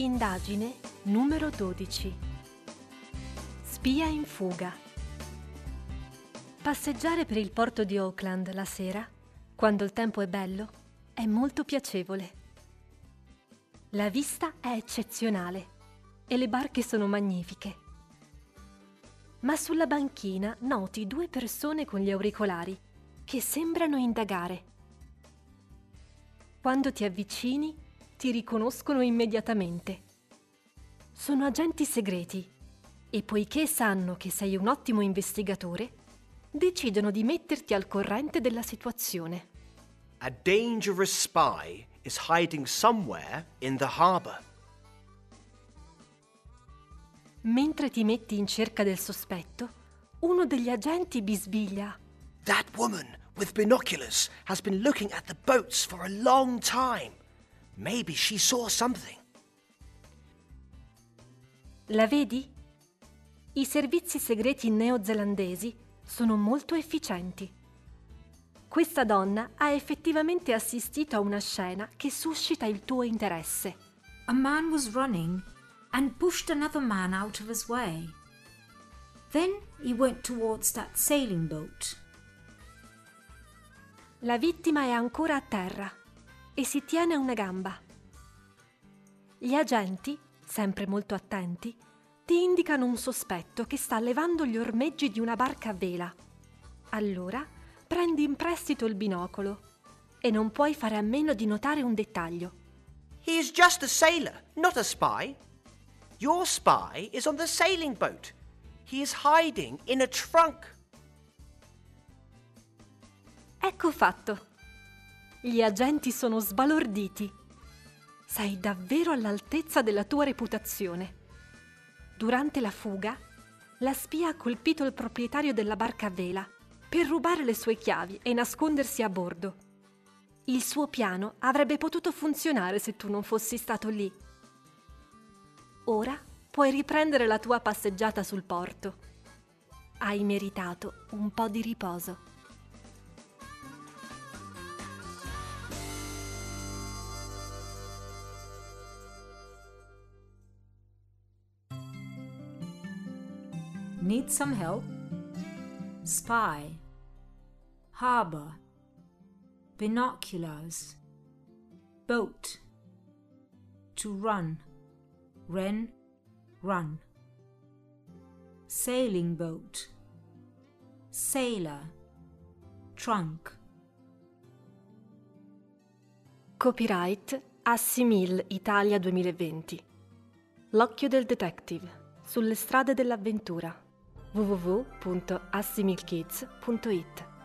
Indagine numero 12. Spia in fuga. Passeggiare per il porto di Auckland la sera, quando il tempo è bello, è molto piacevole. La vista è eccezionale e le barche sono magnifiche. Ma sulla banchina noti due persone con gli auricolari che sembrano indagare. Quando ti avvicini, ti riconoscono immediatamente. Sono agenti segreti e poiché sanno che sei un ottimo investigatore, decidono di metterti al corrente della situazione. A dangerous spy is hiding somewhere in the harbour. Mentre ti metti in cerca del sospetto, uno degli agenti bisbiglia. That woman with binoculars has been looking at the boats for a long time. Maybe she saw something. La vedi? I servizi segreti neozelandesi sono molto efficienti. Questa donna ha effettivamente assistito a una scena che suscita il tuo interesse. A man was running and pushed another man out of his way. Then he went towards that sailing boat. La vittima è ancora a terra e si tiene a una gamba. Gli agenti, sempre molto attenti, ti indicano un sospetto che sta levando gli ormeggi di una barca a vela. Allora prendi in prestito il binocolo e non puoi fare a meno di notare un dettaglio. He is just a sailor, not a spy. Your spy is on the sailing boat. He is hiding in a trunk. Ecco fatto. Gli agenti sono sbalorditi. Sei davvero all'altezza della tua reputazione. Durante la fuga, la spia ha colpito il proprietario della barca a vela per rubare le sue chiavi e nascondersi a bordo. Il suo piano avrebbe potuto funzionare se tu non fossi stato lì. Ora puoi riprendere la tua passeggiata sul porto. Hai meritato un po' di riposo. Need some help? Spy. Harbor. Binoculars. Boat. To run. Ren. Run. Sailing boat. Sailor. Trunk. Copyright Assimil Italia 2020. L'occhio del detective sulle strade dell'avventura www.assimilkids.it